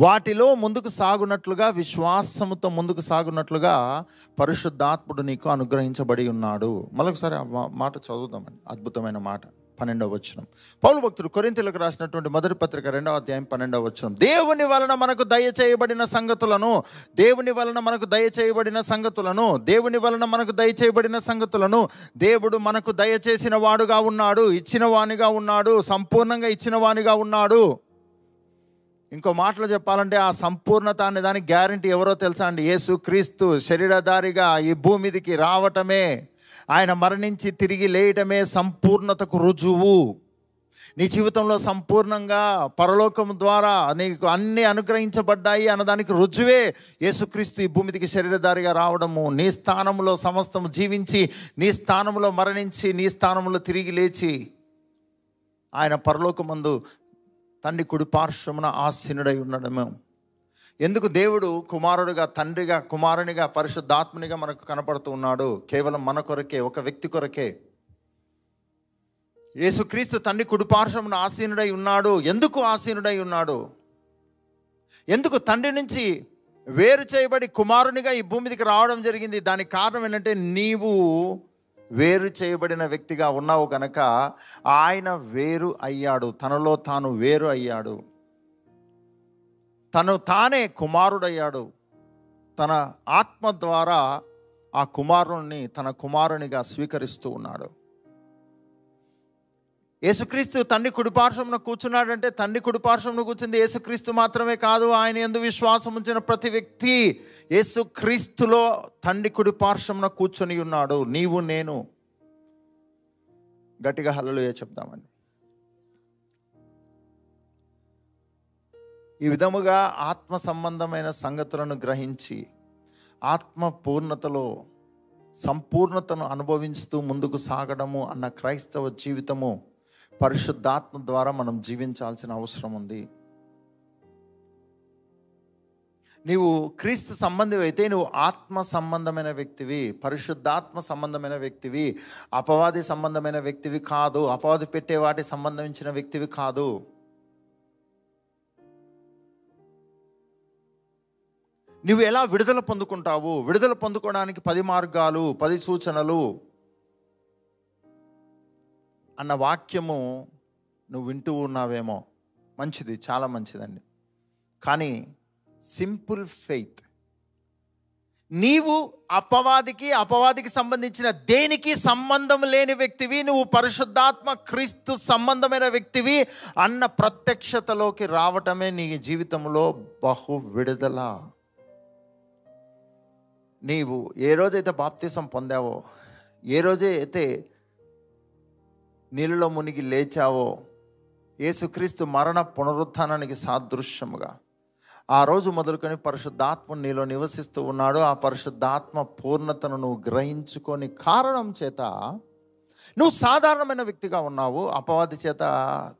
వాటిలో ముందుకు సాగునట్లుగా విశ్వాసముతో ముందుకు సాగునట్లుగా పరిశుద్ధాత్ముడు నీకు అనుగ్రహించబడి ఉన్నాడు. మరొకసారి మాట చదువుదామని అద్భుతమైన మాట. పన్నెండవ వచనం. పౌలు భక్తుడు కొరింతలకు రాసినటువంటి మొదటి పత్రిక రెండవ అధ్యాయం పన్నెండవ వచనం. దేవుని వలన మనకు దయచేయబడిన సంగతులను దేవుని వలన మనకు దయచేయబడిన సంగతులను దేవుని వలన మనకు దయచేయబడిన సంగతులను దేవుడు మనకు దయచేసిన వాడుగా ఉన్నాడు ఇచ్చిన వానిగా ఉన్నాడు సంపూర్ణంగా ఇచ్చిన వానిగా ఉన్నాడు. ఇంకో మాటలో చెప్పాలంటే ఆ సంపూర్ణత అనే దానికి గ్యారంటీ ఎవరో తెలుసా అండి? యేసు క్రీస్తు శరీరధారిగా ఈ భూమిదికి రావటమే. ఆయన మరణించి తిరిగి లేయటమే సంపూర్ణతకు రుజువు. నీ జీవితంలో సంపూర్ణంగా పరలోకం ద్వారా నీకు అన్ని అనుగ్రహించబడ్డాయి అన్నదానికి రుజువే యేసుక్రీస్తు ఈ భూమిదికి శరీరధారిగా రావడము. నీ స్థానంలో సమస్తము జీవించి నీ స్థానంలో మరణించి నీ స్థానంలో తిరిగి లేచి ఆయన పరలోకమందు తండ్రి కుడి పార్శ్వమున ఆసీనుడై ఉండడము. ఎందుకు దేవుడు కుమారుడిగా తండ్రిగా కుమారునిగా పరిశుద్ధాత్మునిగా మనకు కనపడుతూ ఉన్నాడు? కేవలం మన కొరకే ఒక వ్యక్తి కొరకే. యేసుక్రీస్తు తండ్రి కుడిపార్శ్వమున ఆసీనుడై ఉన్నాడు. ఎందుకు ఆసీనుడై ఉన్నాడు? ఎందుకు తండ్రి నుంచి వేరు చేయబడి కుమారునిగా ఈ భూమి మీదకి రావడం జరిగింది? దానికి కారణం ఏంటంటే నీవు వేరు చేయబడిన వ్యక్తిగా ఉన్నావు కనుక ఆయన వేరు అయ్యాడు. తనలో తాను వేరు అయ్యాడు. తను తానే కుమారుడయ్యాడు. తన ఆత్మ ద్వారా ఆ కుమారుణ్ణి తన కుమారునిగా స్వీకరిస్తూ ఉన్నాడు. యేసుక్రీస్తు తండ్రి కుడిపార్శ్వమున కూర్చున్నాడంటే తండ్రి కుడిపార్శ్వమున కూర్చుంది యేసుక్రీస్తు మాత్రమే కాదు. ఆయన ఎందు విశ్వాసం ఉంచిన ప్రతి వ్యక్తి యేసుక్రీస్తులో తండ్రి కుడిపార్శ్వమున కూర్చొని ఉన్నాడు. నీవు నేను. గట్టిగా హల్లలుయ చెప్దామండి. ఈ విధముగా ఆత్మ సంబంధమైన సంగతులను గ్రహించి ఆత్మ పూర్ణతలో సంపూర్ణతను అనుభవిస్తూ ముందుకు సాగడము అన్న క్రైస్తవ జీవితము పరిశుద్ధాత్మ ద్వారా మనం జీవించాల్సిన అవసరం ఉంది. నీవు క్రీస్తు సంబంధి అయితే నువ్వు ఆత్మ సంబంధమైన వ్యక్తివి పరిశుద్ధాత్మ సంబంధమైన వ్యక్తివి అపవాది సంబంధమైన వ్యక్తివి కాదు అపవాది పెట్టే వాటి సంబంధించిన వ్యక్తివి కాదు. నువ్వు ఎలా విడుదల పొందుకుంటావు? విడుదల పొందుకోవడానికి పది మార్గాలు పది సూచనలు అన్న వాక్యము నువ్వు వింటూ ఉన్నావేమో. మంచిది చాలా మంచిదండి. కానీ సింపుల్ ఫెయిత్. నీవు అపవాదికి అపవాదికి సంబంధించిన దేనికి సంబంధం లేని వ్యక్తివి నువ్వు పరిశుద్ధాత్మ క్రీస్తు సంబంధమైన వ్యక్తివి అన్న ప్రత్యక్షతలోకి రావటమే నీ జీవితంలో బహు విడుదల. నీవు ఏ రోజైతే బాప్తిసం పొందావో ఏ రోజే అయితే నీళ్ళలో మునిగి లేచావో యేసుక్రీస్తు మరణ పునరుత్థానానికి సాదృశ్యముగా. ఆ రోజు మొదలుకొని పరిశుద్ధాత్మ నీలో నివసిస్తూ ఉన్నాడు. ఆ పరిశుద్ధాత్మ పూర్ణతను నువ్వు గ్రహించుకొని కారణం చేత నువ్వు సాధారణమైన వ్యక్తిగా ఉన్నావు. అపవాది చేత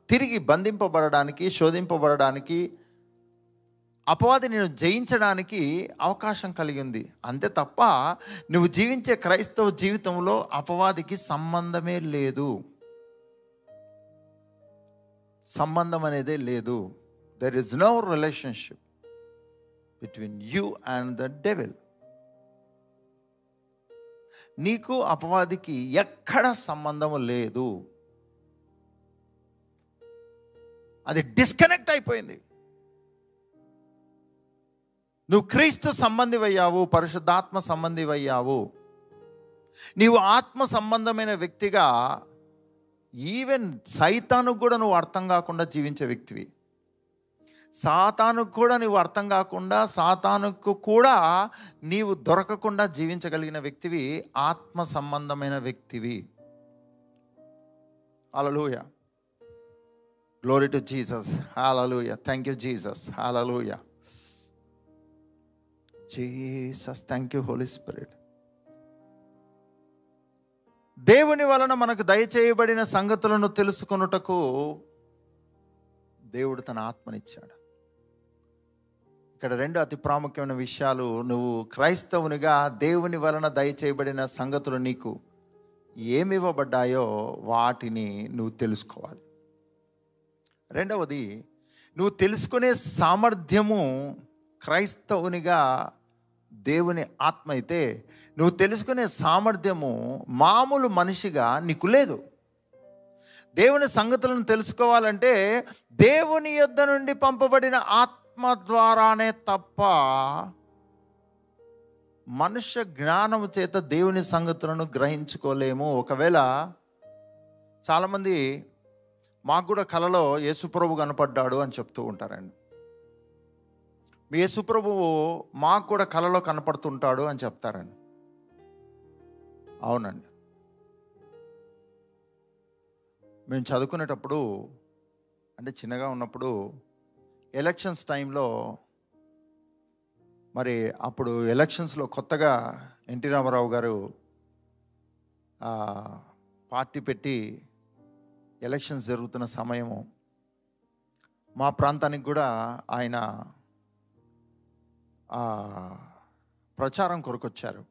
తిరిగి బంధింపబడడానికి శోధింపబడడానికి అపవాది నేను జయించడానికి అవకాశం కలిగింది. అంతే తప్ప నువ్వు జీవించే క్రైస్తవ జీవితంలో అపవాదికి సంబంధమే లేదు. సంబంధం అనేదే లేదు. There is no relationship between you and the devil నీకు అపవాదికి ఎక్కడ సంబంధం లేదు. అది డిస్కనెక్ట్ అయిపోయింది. నువ్వు క్రీస్తు సంబంధివయ్యావు పరిశుద్ధాత్మ సంబంధివయ్యావు. నీవు ఆత్మ సంబంధమైన వ్యక్తిగా ఈవెన్ సైతానికి కూడా నువ్వు అర్థం కాకుండా జీవించే వ్యక్తివి. సాతానుకు కూడా నువ్వు అర్థం కాకుండా సాతానుకు కూడా నీవు దొరకకుండా జీవించగలిగిన వ్యక్తివి ఆత్మ సంబంధమైన వ్యక్తివి. Hallelujah glory to Jesus hallelujah thank you Jesus hallelujah Jesus. Thank you holy spirit దేవుని వలన మనకు దయచేయబడిన సంగతులను తెలుసుకొనుటకు దేవుడు తన ఆత్మనిచ్చాడు. ఇక్కడ రెండు అతి ప్రాముఖ్యమైన విషయాలు. నువ్వు క్రైస్తవునిగా దేవుని వలన దయచేయబడిన సంగతులు నీకు ఏమి ఇవ్వబడ్డాయో వాటిని నువ్వు తెలుసుకోవాలి. రెండవది నువ్వు తెలుసుకునే సామర్థ్యము క్రైస్తవునిగా దేవుని ఆత్మ అయితే నువ్వు తెలుసుకునే సామర్థ్యము మామూలు మనిషిగా నీకు లేదు. దేవుని సంగతులను తెలుసుకోవాలంటే దేవుని యొద్ద నుండి పంపబడిన ఆత్మ ద్వారానే తప్ప మనుష్య జ్ఞానము చేత దేవుని సంగతులను గ్రహించుకోలేము. ఒకవేళ చాలామంది మాకు కూడా కలలో యేసుప్రభు కనపడ్డాడు అని చెప్తూ ఉంటారండి. యేసుప్రభువు మాకు కూడా కలలో కనపడుతుంటాడు అని చెప్తారండి. అవునండి. మేము చదువుకునేటప్పుడు అంటే చిన్నగా ఉన్నప్పుడు ఎలక్షన్స్ టైంలో మరి అప్పుడు ఎలక్షన్స్లో కొత్తగా ఎన్టీ రామారావు గారు పార్టీ పెట్టి ఎలక్షన్స్ జరుగుతున్న సమయము మా ప్రాంతానికి కూడా ఆయన ప్రచారం కొరకొచ్చారు.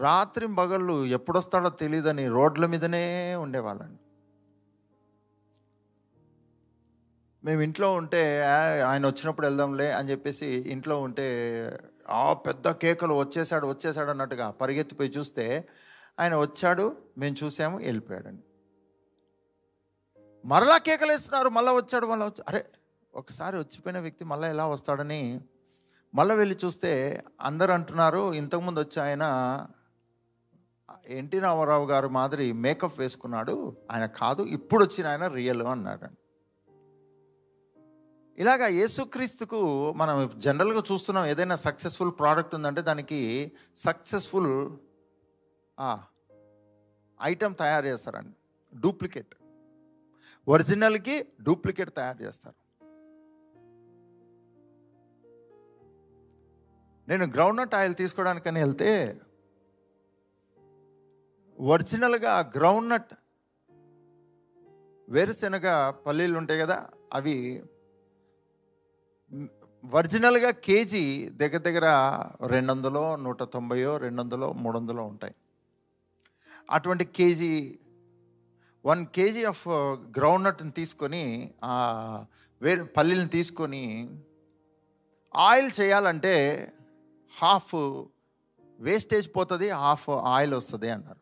రాత్రి పగళ్ళు ఎప్పుడొస్తాడో తెలియదని రోడ్ల మీదనే ఉండేవాళ్ళండి. మేము ఇంట్లో ఉంటే ఆయన వచ్చినప్పుడు వెళ్దాంలే అని చెప్పేసి ఇంట్లో ఉంటే ఆ పెద్ద కేకలు వచ్చేసాడు వచ్చేసాడు అన్నట్టుగా పరిగెత్తిపోయి చూస్తే ఆయన వచ్చాడు మేము చూసాము వెళ్ళిపోయాడండి. మరలా కేకలు వేస్తున్నారు మళ్ళీ వచ్చాడు మళ్ళీ వచ్చి అరే ఒకసారి వచ్చిపోయిన వ్యక్తి మళ్ళీ ఎలా వస్తాడని మళ్ళీ వెళ్ళి చూస్తే అందరు అంటున్నారు ఇంతకుముందు వచ్చి ఆయన ఎన్టీ రామారావు గారు మాదిరి మేకప్ వేసుకున్నాడు ఆయన కాదు ఇప్పుడు వచ్చిన ఆయన రియల్ అన్నాడు. ఇలాగా యేసుక్రీస్తుకు మనం జనరల్గా చూస్తున్నాం ఏదైనా సక్సెస్ఫుల్ ప్రోడక్ట్ ఉందంటే దానికి సక్సెస్ఫుల్ ఐటమ్ తయారు చేస్తారండి డూప్లికేట్. ఒరిజినల్కి డూప్లికేట్ తయారు చేస్తారు. నేను గ్రౌండ్ నట్ ఆయిల్ తీసుకోవడానికని వెళ్తే ఒరిజినల్గా గ్రౌండ్ నట్ వేరుశనగ పల్లీలు ఉంటాయి కదా అవి ఒరిజినల్గా కేజీ దగ్గర దగ్గర రెండు వందలో నూట తొంభయో రెండు వందలో మూడు వందలో ఉంటాయి. అటువంటి KG one KG of ground నట్ని తీసుకొని వేరు పల్లీలను తీసుకొని ఆయిల్ చేయాలంటే హాఫ్ వేస్టేజ్ పోతుంది హాఫ్ ఆయిల్ వస్తుంది అన్నారు.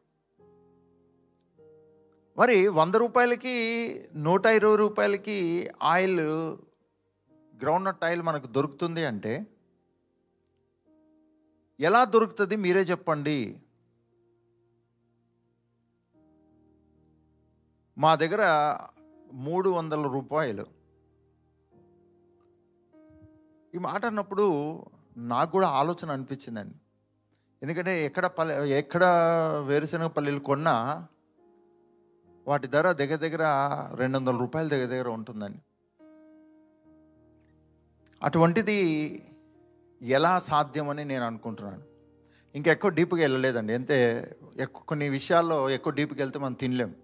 మరి వంద రూపాయలకి నూట ఇరవై రూపాయలకి ఆయిల్ గ్రౌండ్ నట్ ఆయిల్ మనకు దొరుకుతుంది అంటే ఎలా దొరుకుతుంది మీరే చెప్పండి. మా దగ్గర మూడు వందల రూపాయలు. ఈ మాట అన్నప్పుడు నాకు కూడా ఆలోచన అనిపించిందండి. ఎందుకంటే ఎక్కడ పల్లె ఎక్కడ వేరుశనగ పల్లీలు కొన్నా వాటి ధర దగ్గర దగ్గర రెండు వందల రూపాయల దగ్గర దగ్గర ఉంటుందండి. అటువంటిది ఎలా సాధ్యమని నేను అనుకుంటున్నాను. ఇంకా ఎక్కువ డీప్గా వెళ్ళలేదండి. అంతే ఎక్కువ కొన్ని విషయాల్లో ఎక్కువ డీప్కి వెళ్తే మనం తినలేం.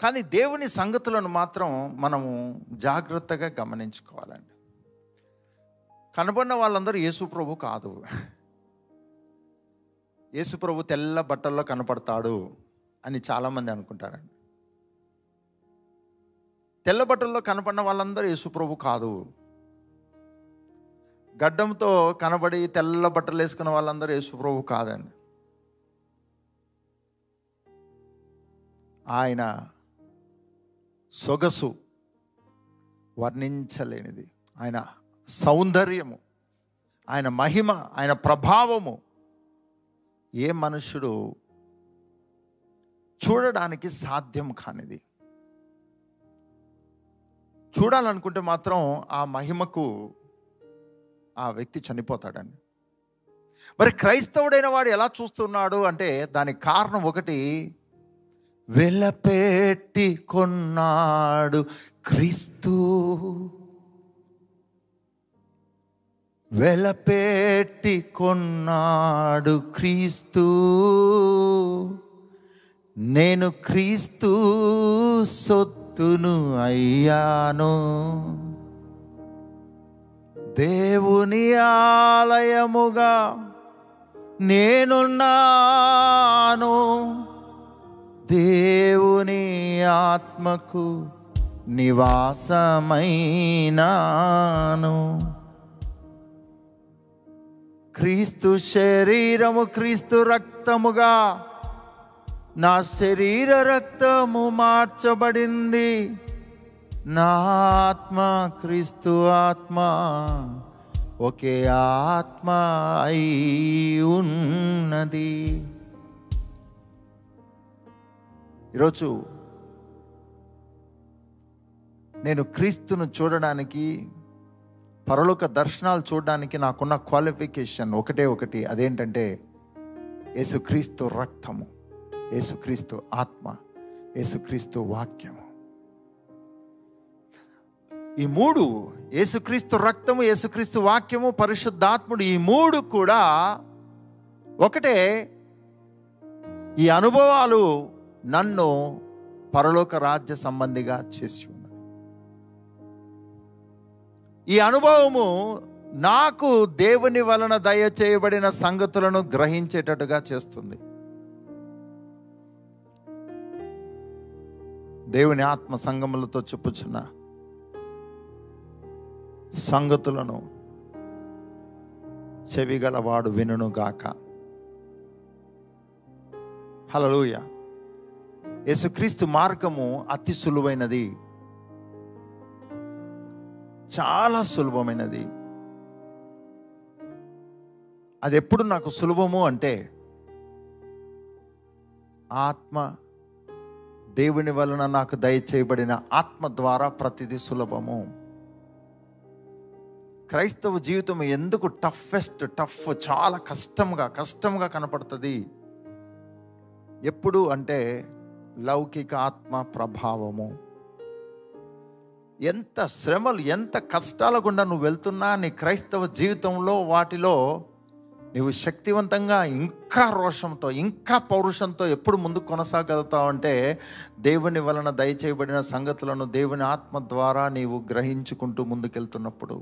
కానీ దేవుని సంగతులను మాత్రం మనము జాగ్రత్తగా గమనించుకోవాలండి. కనబడిన వాళ్ళందరూ యేసుప్రభు కాదు. యేసుప్రభు తెల్ల బట్టల్లో కనపడతాడు అని చాలామంది అనుకుంటారండి. తెల్ల బట్టల్లో కనపడిన వాళ్ళందరూ యేసుప్రభు కాదు. గడ్డంతో కనబడి తెల్ల బట్టలు వేసుకున్న వాళ్ళందరూ యేసుప్రభు కాదండి. ఆయన సొగసు వర్ణించలేనిది. ఆయన సౌందర్యము ఆయన మహిమ ఆయన ప్రభావము. ఏ మనుషుడు చూడడానికి సాధ్యం కానిది. చూడాలనుకుంటే మాత్రం ఆ మహిమకు ఆ వ్యక్తి చనిపోతాడండి. మరి క్రైస్తవుడైన వాడు ఎలా చూస్తున్నాడు అంటే దానికి కారణం ఒకటి వెలపెట్టి కొన్నాడు క్రీస్తు. వెలపెట్టి కొన్నాడు క్రీస్తు. నేను క్రీస్తు సొత్తును అయ్యాను. దేవుని ఆలయముగా నేనున్నాను. దేవుని ఆత్మకు నివాసమైనాను. క్రీస్తు శరీరము క్రీస్తు రక్తముగా నా శరీర రక్తము మార్చబడింది. నా ఆత్మ క్రీస్తు ఆత్మ ఒకే ఆత్మ అయి ఉన్నది. ఈరోజు నేను క్రీస్తును చూడడానికి పరలోక దర్శనాలు చూడడానికి నాకున్న క్వాలిఫికేషన్ ఒకటే ఒకటి. అదేంటంటే యేసుక్రీస్తు రక్తము యేసుక్రీస్తు ఆత్మ యేసుక్రీస్తు వాక్యము. ఈ మూడు యేసుక్రీస్తు రక్తము యేసుక్రీస్తు వాక్యము పరిశుద్ధాత్ముడు ఈ మూడు కూడా ఒకటే. ఈ అనుభవాలు నన్ను పరలోక రాజ్య సంబంధిగా చేసి ఈ అనుభవము నాకు దేవుని వలన దయచేయబడిన సంగతులను గ్రహించేటట్టుగా చేస్తుంది. దేవుని ఆత్మ సంగములతో చెప్పుచున్న సంగతులను చెవిగలవాడు వినుగాక హలలుయ యేసుక్రీస్తు మార్గము అతి సులువైనది. చాలా సులభమైనది. అది ఎప్పుడు నాకు సులభము అంటే ఆత్మ దేవుని వలన నాకు దయచేయబడిన ఆత్మ ద్వారా ప్రతిదీ సులభము. క్రైస్తవ జీవితం ఎందుకు టఫెస్ట్ టఫ్ చాలా కష్టంగా కష్టంగా కనపడుతుంది? ఎప్పుడు అంటే లౌకిక ఆత్మ ప్రభావము. ఎంత శ్రమలు ఎంత కష్టాల గుండా నువ్వు వెళ్తున్నా నీ క్రైస్తవ జీవితంలో వాటిలో నువ్వు శక్తివంతంగా ఇంకా రోషంతో ఇంకా పౌరుషంతో ఎప్పుడు ముందుకు కొనసాగలుగుతావు అంటే దేవుని వలన దయచేయబడిన సంగతులను దేవుని ఆత్మ ద్వారా నీవు గ్రహించుకుంటూ ముందుకెళ్తున్నప్పుడు.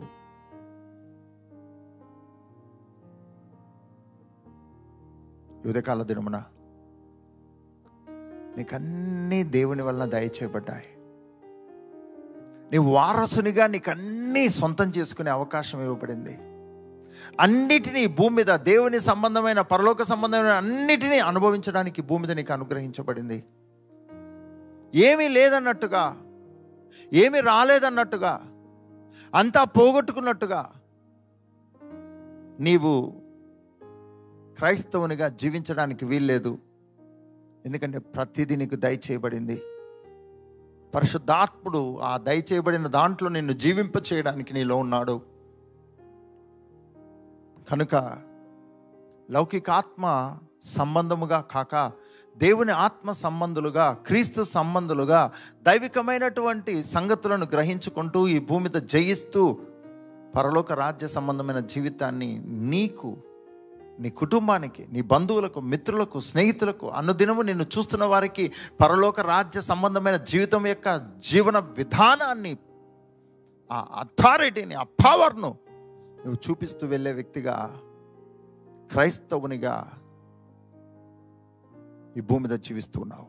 ఉదయకాల దినమున నీకన్నీ దేవుని వలన దయచేయబడ్డాయి. నీ వారసునిగా నీకు అన్నీ సొంతం చేసుకునే అవకాశం ఇవ్వబడింది. అన్నిటినీ భూమి మీద దేవుని సంబంధమైన పరలోక సంబంధమైన అన్నిటినీ అనుభవించడానికి భూమి మీద నీకు అనుగ్రహించబడింది. ఏమీ లేదన్నట్టుగా ఏమీ రాలేదన్నట్టుగా అంతా పోగొట్టుకున్నట్టుగా నీవు క్రైస్తవునిగా జీవించడానికి వీల్లేదు. ఎందుకంటే ప్రతిదీ నీకు దయచేయబడింది. పరిశుద్ధాత్ముడు ఆ దయచేయబడిన దాంట్లో నిన్ను జీవింప చేయడానికి నీలో ఉన్నాడు. కనుక లౌకికాత్మ సంబంధముగా కాక దేవుని ఆత్మ సంబంధులుగా క్రీస్తు సంబంధులుగా దైవికమైనటువంటి సంగతులను గ్రహించుకుంటూ ఈ భూమి మీద జయిస్తూ పరలోక రాజ్య సంబంధమైన జీవితాన్ని నీకు నీ కుటుంబానికి నీ బంధువులకు మిత్రులకు స్నేహితులకు అనుదినము నిన్ను చూస్తున్న వారికి పరలోక రాజ్య సంబంధమైన జీవితం యొక్క జీవన విధానాన్ని ఆ అథారిటీని ఆ పవర్ను నువ్వు చూపిస్తూ వెళ్ళే వ్యక్తిగా క్రైస్తవునిగా ఈ భూమి మీద జీవిస్తున్నావు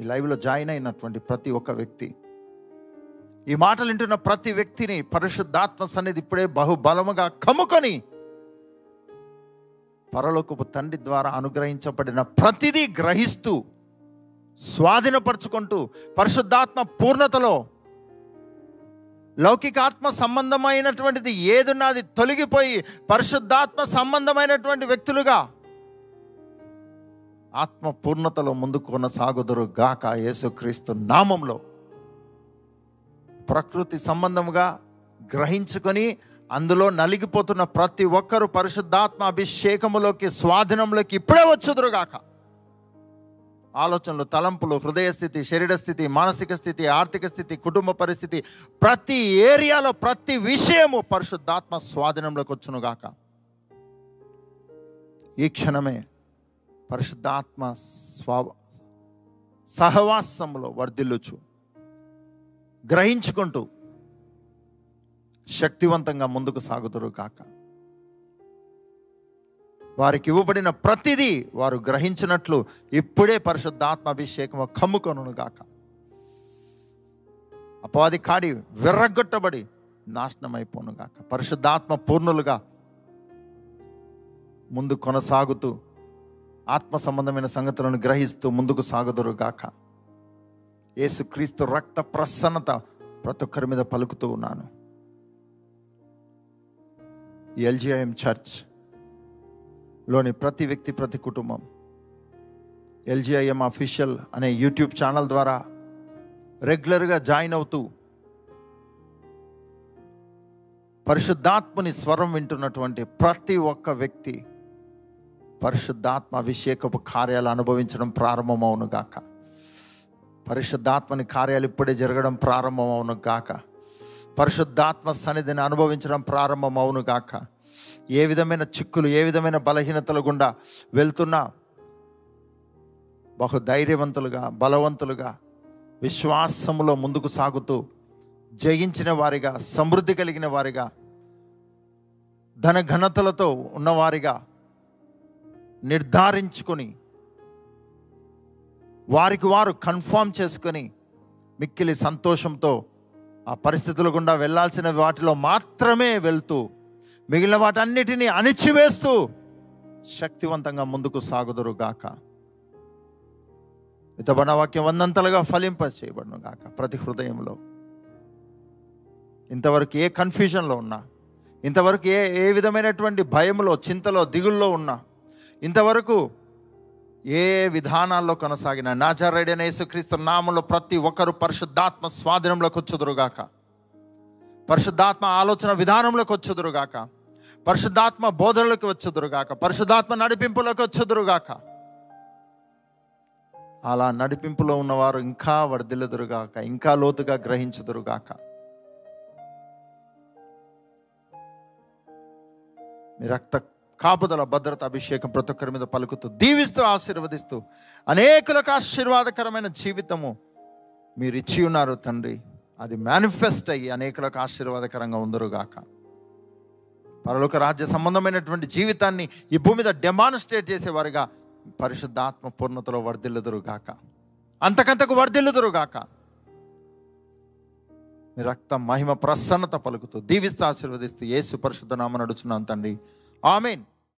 ఈ లైవ్లో జాయిన్ అయినటువంటి ప్రతి ఒక్క వ్యక్తి ఈ మాటలు వింటున్న ప్రతి వ్యక్తిని పరిశుద్ధాత్మ సన్నిధి ఇప్పుడే బహుబలముగా కమ్ముకొని పరలోకపు తండ్రి ద్వారా అనుగ్రహించబడిన ప్రతిదీ గ్రహిస్తూ స్వాధీనపరుచుకుంటూ పరిశుద్ధాత్మ పూర్ణతలో లౌకికాత్మ సంబంధమైనటువంటిది ఏదున్నది తొలగిపోయి పరిశుద్ధాత్మ సంబంధమైనటువంటి వ్యక్తులుగా ఆత్మ పూర్ణతలో ముందుకు కొనసాగుదురు గాక యేసుక్రీస్తు నామంలో. ప్రకృతి సంబంధముగా గ్రహించుకొని అందులో నలిగిపోతున్న ప్రతి ఒక్కరూ పరిశుద్ధాత్మ అభిషేకములోకి స్వాధీనంలోకి ఇప్పుడే వచ్చుదురుగాక. ఆలోచనలు తలంపులు హృదయ స్థితి శరీర స్థితి మానసిక స్థితి ఆర్థిక స్థితి కుటుంబ పరిస్థితి ప్రతి ఏరియాలో ప్రతి విషయము పరిశుద్ధాత్మ స్వాధీనంలోకి వచ్చునుగాక. ఈ క్షణమే పరిశుద్ధాత్మ స్వా సహవాసంలో వర్ధిల్లుచు గ్రహించుకుంటూ శక్తివంతంగా ముందుకు సాగుతురు కాక. వారికి ఇవ్వబడిన ప్రతిదీ వారు గ్రహించినట్లు ఇప్పుడే పరిశుద్ధాత్మ అభిషేకము గాక అపవాది కాడి విర్రగొట్టబడి నాశనం గాక పరిశుద్ధాత్మ పూర్ణులుగా ముందు కొనసాగుతూ ఆత్మ సంబంధమైన సంగతులను గ్రహిస్తూ ముందుకు సాగుదురు గాక యేసుక్రీస్తు రక్త ప్రసన్నత ప్రతి ఒక్కరి మీద పలుకుతూ ఉన్నాను. ఎల్జిఐఎం చర్చ్లోని ప్రతి వ్యక్తి ప్రతి కుటుంబం ఎల్జిఐఎం అఫీషియల్ అనే యూట్యూబ్ ఛానల్ ద్వారా రెగ్యులర్గా జాయిన్ అవుతూ పరిశుద్ధాత్మని స్వరం వింటున్నటువంటి ప్రతి ఒక్క వ్యక్తి పరిశుద్ధాత్మ అభిషేకపు కార్యాలు అనుభవించడం ప్రారంభమవును గాక. పరిశుద్ధాత్మని కార్యాలు ఇప్పుడే జరగడం ప్రారంభమవును గాక. పరిశుద్ధాత్మ సన్నిధిని అనుభవించడం ప్రారంభమవును గాక. ఏ విధమైన చిక్కులు ఏ విధమైన బలహీనతలు గుండా వెళ్తున్నా బహు ధైర్యవంతులుగా బలవంతులుగా విశ్వాసములో ముందుకు సాగుతూ జయించిన వారిగా సమృద్ధి కలిగిన వారిగా ధన ఘనతలతో ఉన్నవారిగా నిర్ధారించుకొని వారికి వారు కన్ఫామ్ చేసుకొని మిక్కిలి సంతోషంతో ఆ పరిస్థితుల గుండా వెళ్ళాల్సిన వాటిలో మాత్రమే వెళ్తూ మిగిలిన వాటన్నిటినీ అణిచివేస్తూ శక్తివంతంగా ముందుకు సాగుదురు గాక. ఇతబడిన వాక్యం వందంతలుగా ఫలింప చేయబడును గాక ప్రతి హృదయంలో. ఇంతవరకు ఏ కన్ఫ్యూజన్లో ఉన్నా ఇంతవరకు ఏ ఏ విధమైనటువంటి భయంలో చింతలో దిగుల్లో ఉన్నా ఇంతవరకు ఏ విధానాల్లో కొనసాగిన అనే యేసుక్రీస్తు నామంలో ప్రతి ఒక్కరు పరిశుద్ధాత్మ స్వాధీనంలోకి వచ్చుదురుగాక. పరిశుద్ధాత్మ ఆలోచన విధానంలోకి వచ్చుదురుగాక. పరిశుద్ధాత్మ బోధనలోకి వచ్చుదురుగాక. పరిశుద్ధాత్మ నడిపింపులోకి వచ్చుదురుగాక. అలా నడిపింపులో ఉన్నవారు ఇంకా వర్ధిల్లుదురుగాక ఇంకా లోతుగా గ్రహించుదురుగాక. మీ రక్త కాపుదల భద్రత అభిషేకం ప్రతి ఒక్కరి మీద పలుకుతూ దీవిస్తూ ఆశీర్వదిస్తూ అనేకులకు ఆశీర్వాదకరమైన జీవితము మీరు ఇచ్చి ఉన్నారు తండ్రి. అది మేనిఫెస్ట్ అయ్యి అనేకులకు ఆశీర్వాదకరంగా ఉందరుగాక. పరలోక రాజ్య సంబంధమైనటువంటి జీవితాన్ని ఈ భూమి మీద డెమాన్స్ట్రేట్ చేసేవారుగా పరిశుద్ధాత్మ పూర్ణతలో వర్ధిల్లుదురుగాక. అంతకంతకు వర్ధిల్లుదురుగాక. మీ రక్త మహిమ ప్రసన్నత పలుకుతూ దీవిస్తూ ఆశీర్వదిస్తూ ఏసు పరిశుద్ధ నామ నడుచున్నాం తండ్రి. ఆమెన్.